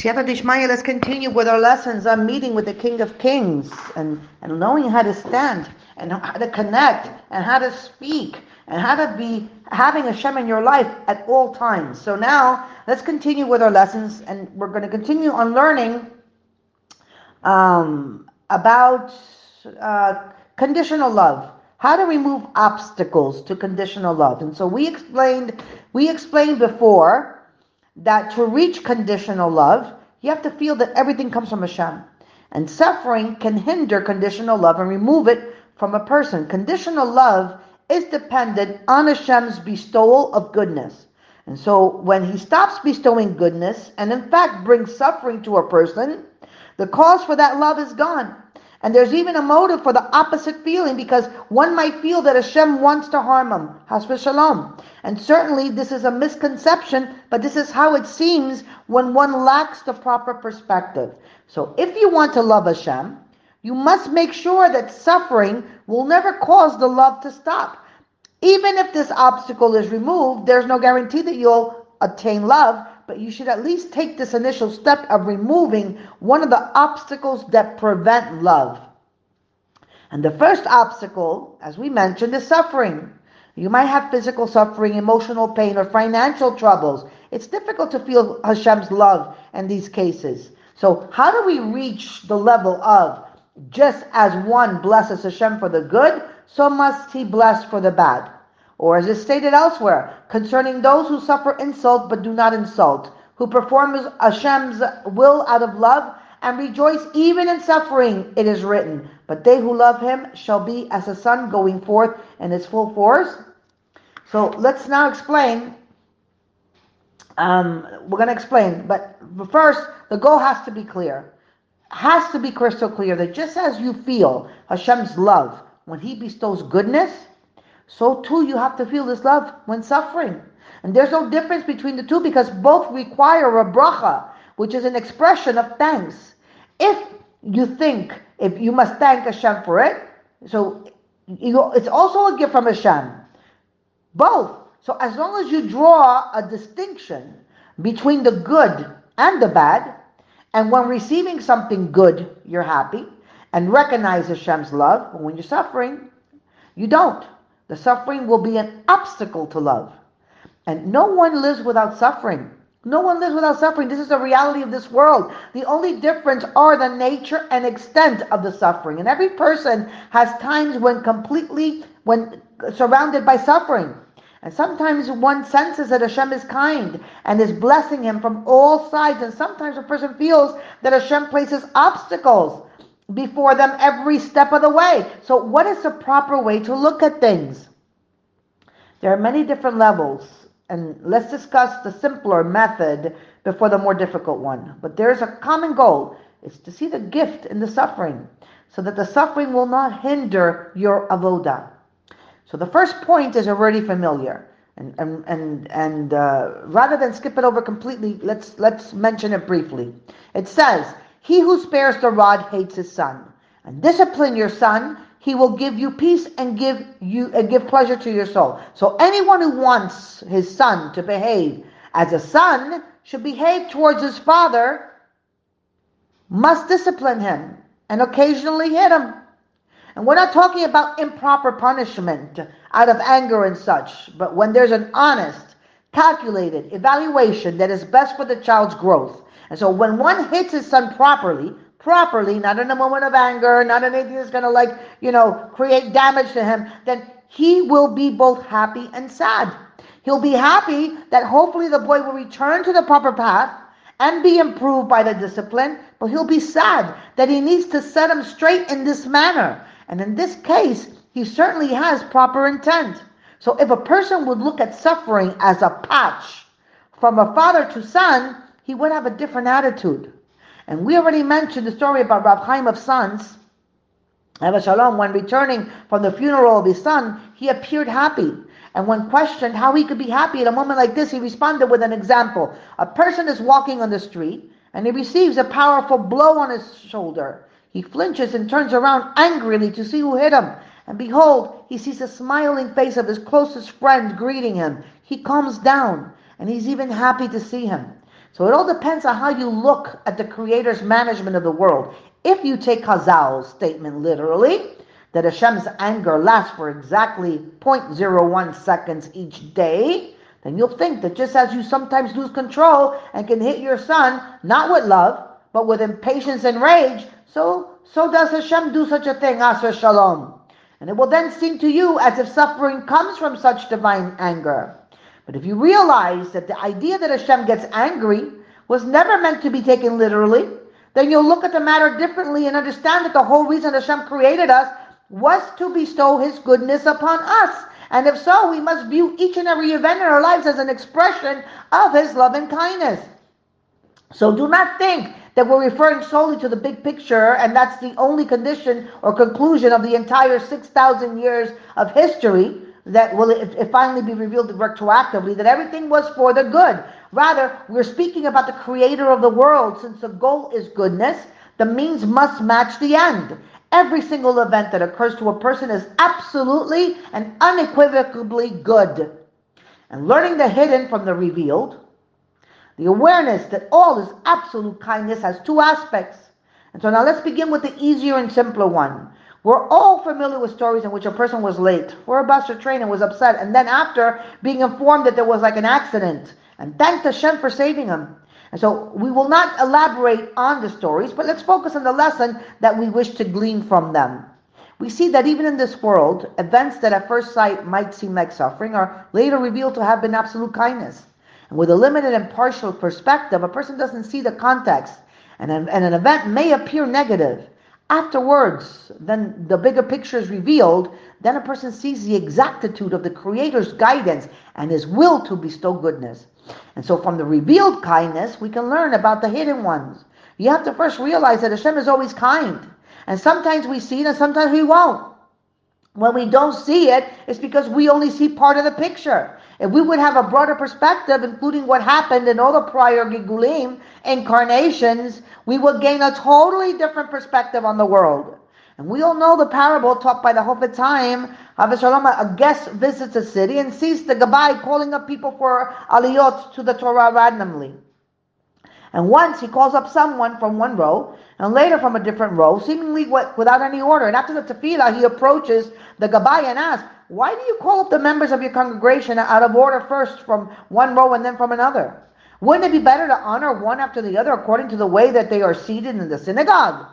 Siyata Dishmaya, let's continue with our lessons on meeting with the King of Kings and, and knowing how to stand and how to connect and how to speak and how to be having Hashem in your life at all times. So now let's continue with our lessons and we're going to continue on learning um, about uh, conditional love. How to remove obstacles to conditional love. And so we explained we explained before that to reach conditional love, you have to feel that everything comes from Hashem. And suffering can hinder conditional love and remove it from a person. Conditional love is dependent on Hashem's bestowal of goodness. And so when he stops bestowing goodness and in fact brings suffering to a person, the cause for that love is gone. And there's even a motive for the opposite feeling because one might feel that Hashem wants to harm him. Hasbe shalom. And certainly this is a misconception, but this is how it seems when one lacks the proper perspective. So if you want to love Hashem, you must make sure that suffering will never cause the love to stop. Even if this obstacle is removed, there's no guarantee that you'll attain love, but you should at least take this initial step of removing one of the obstacles that prevent love. And the first obstacle, as we mentioned, is suffering. You might have physical suffering, emotional pain, or financial troubles. It's difficult to feel Hashem's love in these cases. So, how do we reach the level of just as one blesses Hashem for the good, so must he bless for the bad? Or as is stated elsewhere, concerning those who suffer insult but do not insult, who perform Hashem's will out of love and rejoice even in suffering, it is written, but they who love him shall be as a sun going forth in its full force. So let's now explain. Um, we're going to explain, but first, the goal has to be clear. Has to be crystal clear that just as you feel Hashem's love when He bestows goodness, so too you have to feel this love when suffering. And there's no difference between the two because both require a bracha, which is an expression of thanks. If you think if you must thank Hashem for it, so you, it's also a gift from Hashem. Both. So as long as you draw a distinction between the good and the bad, and when receiving something good, you're happy, and recognize Hashem's love, but when you're suffering, you don't. The suffering will be an obstacle to love. And no one lives without suffering. No one lives without suffering. This is the reality of this world. The only difference are the nature and extent of the suffering. And every person has times when completely, when surrounded by suffering. And sometimes one senses that Hashem is kind and is blessing him from all sides. And sometimes a person feels that Hashem places obstacles before them every step of the way. So, what is the proper way to look at things? There are many different levels, and let's discuss the simpler method before the more difficult one. But there is a common goal it's to see the gift in the suffering, so that the suffering will not hinder your avoda. So the first point is already familiar. And, and, and, and uh, rather than skip it over completely, let's, let's mention it briefly. It says, he who spares the rod hates his son. And discipline your son, he will give you peace and give you and give pleasure to your soul. So anyone who wants his son to behave as a son should behave towards his father must discipline him and occasionally hit him. And we're not talking about improper punishment out of anger and such, but when there's an honest, calculated evaluation that is best for the child's growth and so when one hits his son properly, properly, not in a moment of anger, not in anything that's going to like, you know, create damage to him, then he will be both happy and sad. He'll be happy that hopefully the boy will return to the proper path and be improved by the discipline, but he'll be sad that he needs to set him straight in this manner. And in this case, he certainly has proper intent. So if a person would look at suffering as a patch from a father to son, he would have a different attitude. And we already mentioned the story about Rav Chaim of Sanz. Shalom, when returning from the funeral of his son, he appeared happy. And when questioned how he could be happy at a moment like this, he responded with an example. A person is walking on the street and he receives a powerful blow on his shoulder. He flinches and turns around angrily to see who hit him. And behold, he sees the smiling face of his closest friend greeting him. He calms down and he's even happy to see him. So it all depends on how you look at the Creator's management of the world. If you take Chazal's statement literally, that Hashem's anger lasts for exactly 0.01 seconds each day, then you'll think that just as you sometimes lose control and can hit your son, not with love, but with impatience and rage, so so does Hashem do such a thing, Asr Shalom. And it will then seem to you as if suffering comes from such divine anger. But if you realize that the idea that Hashem gets angry was never meant to be taken literally, then you'll look at the matter differently and understand that the whole reason Hashem created us was to bestow His goodness upon us. And if so, we must view each and every event in our lives as an expression of His love and kindness. So do not think that we're referring solely to the big picture and that's the only condition or conclusion of the entire 6,000 years of history that will it, finally be revealed retroactively that everything was for the good. Rather, we're speaking about the creator of the world. Since the goal is goodness, the means must match the end. Every single event that occurs to a person is absolutely and unequivocally good. And learning the hidden from the revealed, the awareness that all is absolute kindness has two aspects. And so now let's begin with the easier and simpler one. We're all familiar with stories in which a person was late for a bus or train and was upset, and then after being informed that there was like an accident, and thanked Hashem for saving him. And so we will not elaborate on the stories, but let's focus on the lesson that we wish to glean from them. We see that even in this world, events that at first sight might seem like suffering are later revealed to have been absolute kindness. And with a limited and partial perspective, a person doesn't see the context, and an, and an event may appear negative. Afterwards, then the bigger picture is revealed, then a person sees the exactitude of the Creator's guidance and his will to bestow goodness. And so from the revealed kindness, we can learn about the hidden ones. You have to first realize that Hashem is always kind. And sometimes we see it and sometimes we won't. When we don't see it, it's because we only see part of the picture. If we would have a broader perspective, including what happened in all the prior Gilgulim incarnations, we would gain a totally different perspective on the world. And we all know the parable taught by the Chofetz Chaim. A guest visits a city and sees the Gabbai calling up people for aliyot to the Torah randomly. And once he calls up someone from one row, and later from a different row, seemingly without any order. And after the tefillah, he approaches the Gabbai and asks, why do you call up the members of your congregation out of order first from one row and then from another? Wouldn't it be better to honor one after the other according to the way that they are seated in the synagogue?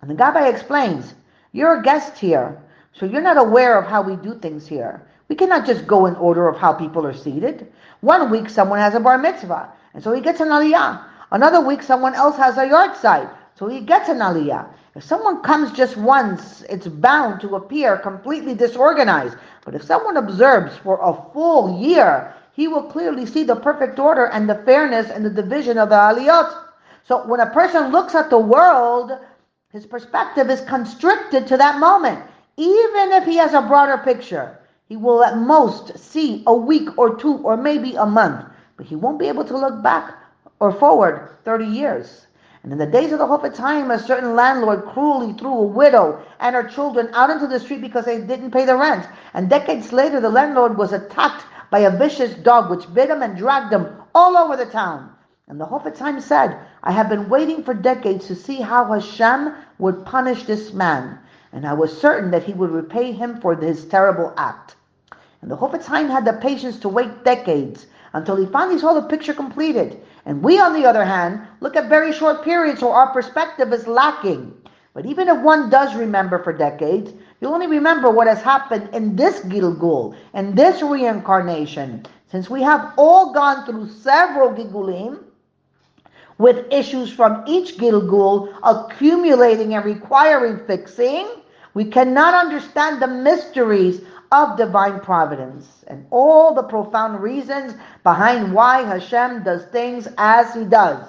And the Gabbai explains, You're a guest here, so you're not aware of how we do things here. We cannot just go in order of how people are seated. One week someone has a bar mitzvah, and so he gets an aliyah. Another week someone else has a yard yahrzeit, so he gets an aliyah. If someone comes just once, it's bound to appear completely disorganized. But if someone observes for a full year, he will clearly see the perfect order and the fairness and the division of the aliyot. So when a person looks at the world, his perspective is constricted to that moment. Even if he has a broader picture, he will at most see a week or two or maybe a month, but he won't be able to look back or forward 30 years. And in the days of the Chofetz Chaim, a certain landlord cruelly threw a widow and her children out into the street because they didn't pay the rent. And decades later, the landlord was attacked by a vicious dog which bit him and dragged him all over the town. And the Chofetz Chaim said, I have been waiting for decades to see how Hashem would punish this man. And I was certain that he would repay him for his terrible act. And the Chofetz Chaim had the patience to wait decades until he finally saw the picture completed. And we, on the other hand, look at very short periods, so our perspective is lacking. But even if one does remember for decades, you'll only remember what has happened in this Gilgul, in this reincarnation. Since we have all gone through several Gilgulim, with issues from each Gilgul accumulating and requiring fixing, we cannot understand the mysteries of divine providence and all the profound reasons behind why Hashem does things as He does.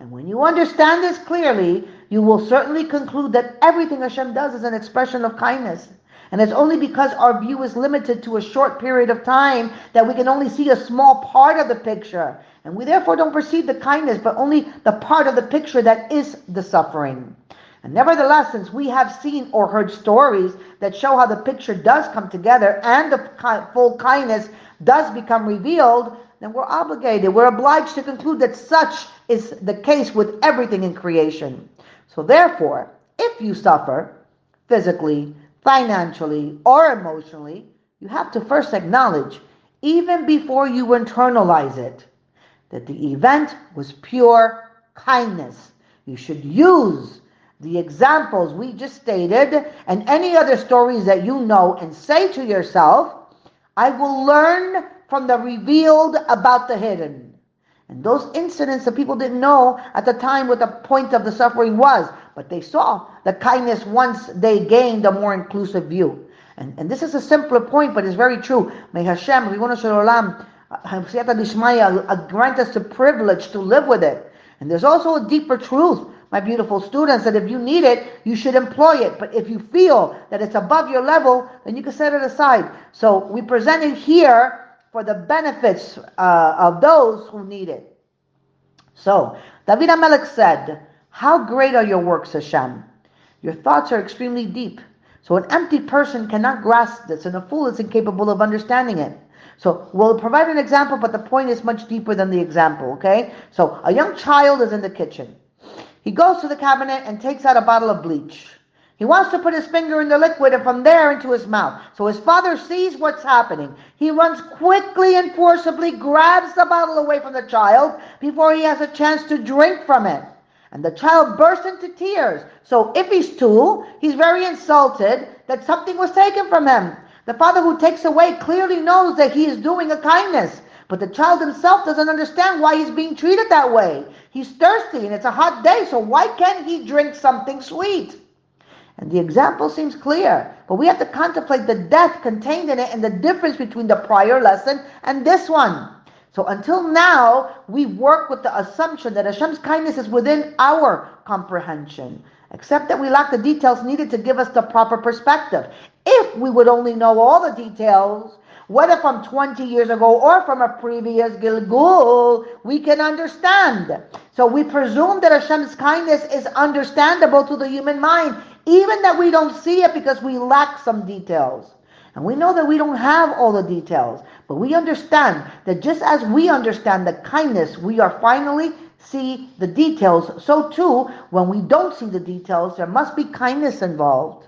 And when you understand this clearly, you will certainly conclude that everything Hashem does is an expression of kindness. And it's only because our view is limited to a short period of time that we can only see a small part of the picture. And we therefore don't perceive the kindness, but only the part of the picture that is the suffering. And nevertheless, since we have seen or heard stories that show how the picture does come together and the full kindness does become revealed, then we're obligated, we're obliged to conclude that such is the case with everything in creation. So therefore, if you suffer physically, financially, or emotionally, you have to first acknowledge, even before you internalize it, that the event was pure kindness. You should use the examples we just stated and any other stories that you know and say to yourself, I will learn from the revealed about the hidden. And those incidents that people didn't know at the time what the point of the suffering was, but they saw the kindness once they gained a more inclusive view. And, and this is a simpler point, but it's very true. May Hashem, grant us the privilege to live with it. And there's also a deeper truth, my beautiful students, that if you need it, you should employ it. But if you feel that it's above your level, then you can set it aside. So we present it here for the benefits uh, of those who need it. So, David HaMelech said, How great are your works, Hashem? Your thoughts are extremely deep. So an empty person cannot grasp this, and a fool is incapable of understanding it. So we'll provide an example, but the point is much deeper than the example, okay? So a young child is in the kitchen. He goes to the cabinet and takes out a bottle of bleach. He wants to put his finger in the liquid and from there into his mouth. So his father sees what's happening. He runs quickly and forcibly, grabs the bottle away from the child before he has a chance to drink from it. And the child bursts into tears. So if he's two, he's very insulted that something was taken from him. The father who takes away clearly knows that he is doing a kindness. But the child himself doesn't understand why he's being treated that way. He's thirsty and it's a hot day, so why can't he drink something sweet? And the example seems clear, but we have to contemplate the depth contained in it and the difference between the prior lesson and this one. So until now, we work with the assumption that Hashem's kindness is within our comprehension, except that we lack the details needed to give us the proper perspective. If we would only know all the details, whether from 20 years ago or from a previous Gilgul, we can understand. So we presume that Hashem's kindness is understandable to the human mind, even that we don't see it because we lack some details. And we know that we don't have all the details, but we understand that just as we understand the kindness, we are finally see the details. So too, when we don't see the details, there must be kindness involved.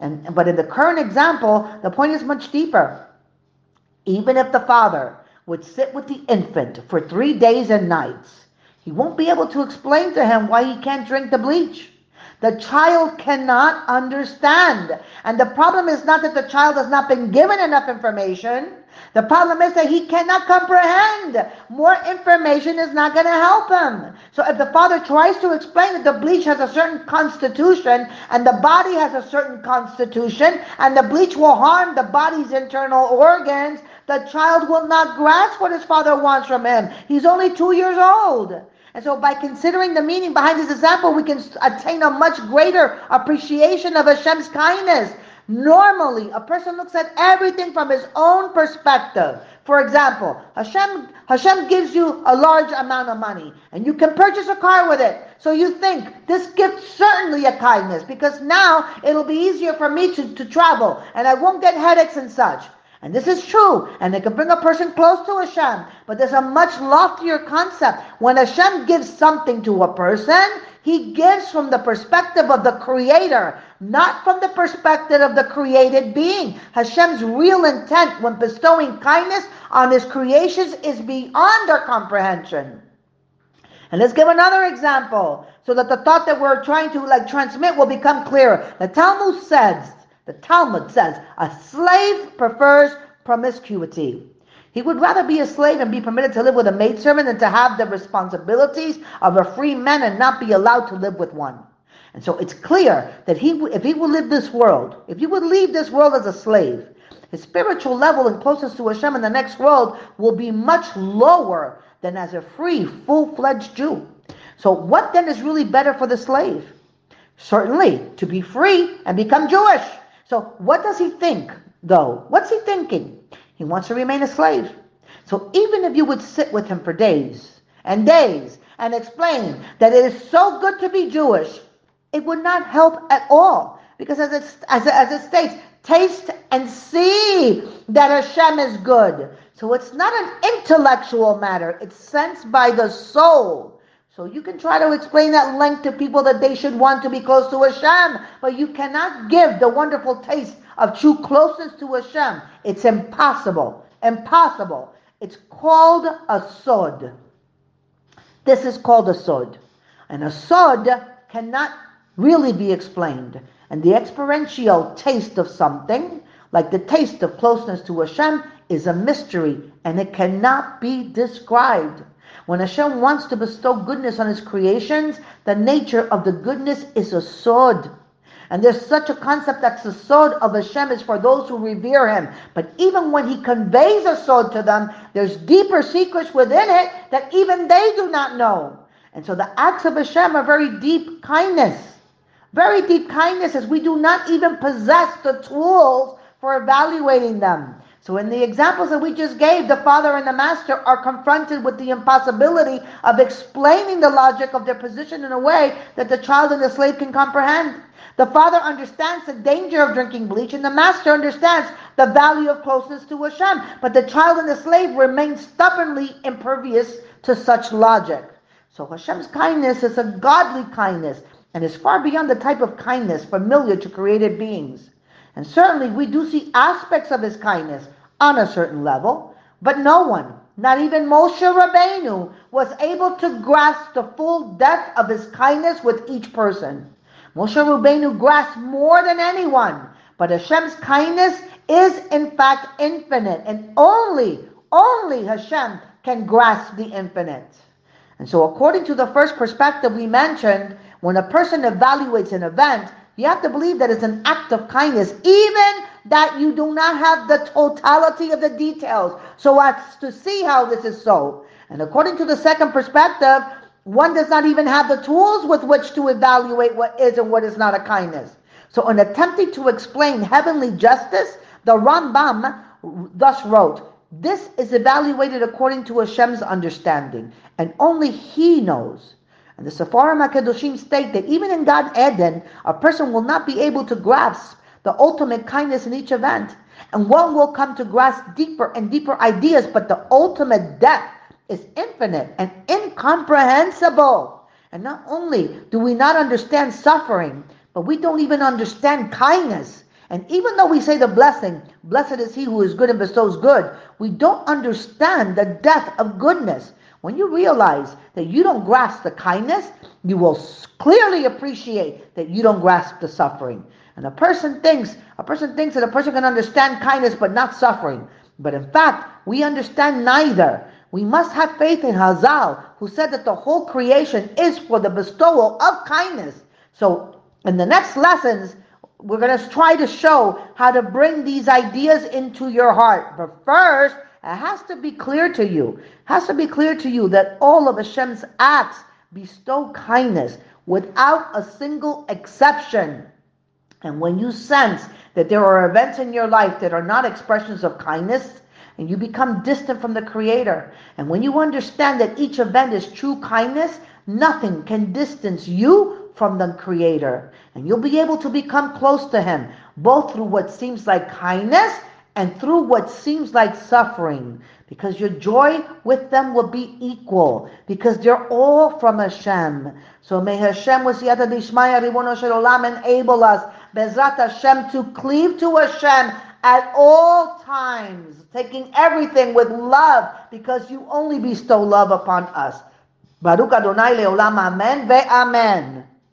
And but in the current example, the point is much deeper. Even if the father would sit with the infant for three days and nights, he won't be able to explain to him why he can't drink the bleach. The child cannot understand. And the problem is not that the child has not been given enough information. The problem is that he cannot comprehend. More information is not going to help him. So if the father tries to explain that the bleach has a certain constitution and the body has a certain constitution and the bleach will harm the body's internal organs, the child will not grasp what his father wants from him. He's only two years old. And so by considering the meaning behind this example, we can attain a much greater appreciation of Hashem's kindness. Normally, a person looks at everything from his own perspective. For example, Hashem, Hashem gives you a large amount of money and you can purchase a car with it. So you think this gift certainly a kindness because now it'll be easier for me to, to travel and I won't get headaches and such. And this is true, and it can bring a person close to Hashem. But there's a much loftier concept. When Hashem gives something to a person, he gives from the perspective of the Creator, not from the perspective of the created being. Hashem's real intent when bestowing kindness on His creations is beyond our comprehension. And let's give another example so that the thought that we're trying to like transmit will become clearer. The Talmud says, the Talmud says a slave prefers promiscuity. He would rather be a slave and be permitted to live with a maidservant than to have the responsibilities of a free man and not be allowed to live with one. And so it's clear that he, if he would live this world, if he would leave this world as a slave, his spiritual level and closeness to Hashem in the next world will be much lower than as a free, full-fledged Jew. So what then is really better for the slave? Certainly, to be free and become Jewish. So what does he think, though? What's he thinking? He wants to remain a slave. So even if you would sit with him for days and days and explain that it is so good to be Jewish, it would not help at all. Because as it, as, as it states, taste and see that Hashem is good. So it's not an intellectual matter, it's sensed by the soul. So you can try to explain at length to people that they should want to be close to Hashem, but you cannot give the wonderful taste of true closeness to Hashem. It's impossible. Impossible. It's called a sod. This is called a sod. And a sod cannot really be explained. And the experiential taste of something, like the taste of closeness to Hashem, is a mystery and it cannot be described. When Hashem wants to bestow goodness on his creations, the nature of the goodness is a sod. And there's such a concept that the sod of Hashem is for those who revere him. But even when he conveys a sod to them, there's deeper secrets within it that even they do not know. And so the acts of Hashem are very deep kindness. Very deep kindness as we do not even possess the tools for evaluating them. So in the examples that we just gave, the father and the master are confronted with the impossibility of explaining the logic of their position in a way that the child and the slave can comprehend. The father understands the danger of drinking bleach, and the master understands the value of closeness to Hashem. But the child and the slave remain stubbornly impervious to such logic. So Hashem's kindness is a godly kindness and is far beyond the type of kindness familiar to created beings. And certainly we do see aspects of his kindness on a certain level, but no one, not even Moshe Rabbeinu, was able to grasp the full depth of his kindness with each person. Moshe Rabbeinu grasped more than anyone, but Hashem's kindness is in fact infinite, and only, only Hashem can grasp the infinite. And so according to the first perspective we mentioned, when a person evaluates an event, you have to believe that it's an act of kindness, even that you do not have the totality of the details, so as to see how this is so. And according to the second perspective, one does not even have the tools with which to evaluate what is and what is not a kindness. So, in attempting to explain heavenly justice, the Rambam thus wrote, This is evaluated according to Hashem's understanding, and only He knows. And the Sefarim HaKadoshim state that even in Gan Eden, a person will not be able to grasp the ultimate kindness in each event. And one will come to grasp deeper and deeper ideas, but the ultimate depth is infinite and incomprehensible. And not only do we not understand suffering, but we don't even understand kindness. And even though we say the blessing, blessed is he who is good and bestows good, we don't understand the depth of goodness. When you realize that you don't grasp the kindness, you will clearly appreciate that you don't grasp the suffering. And a person thinks, a person thinks that a person can understand kindness but not suffering. But in fact, we understand neither. We must have faith in Chazal, who said that the whole creation is for the bestowal of kindness. So in the next lessons, we're going to try to show how to bring these ideas into your heart. But first, it has to be clear to you, it has to be clear to you that all of Hashem's acts bestow kindness without a single exception. And when you sense that there are events in your life that are not expressions of kindness, and you become distant from the Creator, and when you understand that each event is true kindness, nothing can distance you from the Creator. And you'll be able to become close to Him, both through what seems like kindness and through what seems like suffering, because your joy with them will be equal, because they're all from Hashem. So may Hashem with Siyata Dishmaya Ribono Olam enable us, Bezrat Hashem, to cleave to Hashem at all times, taking everything with love, because you only bestow love upon us. Baruch Adonai Leolam Amen Ve Amen.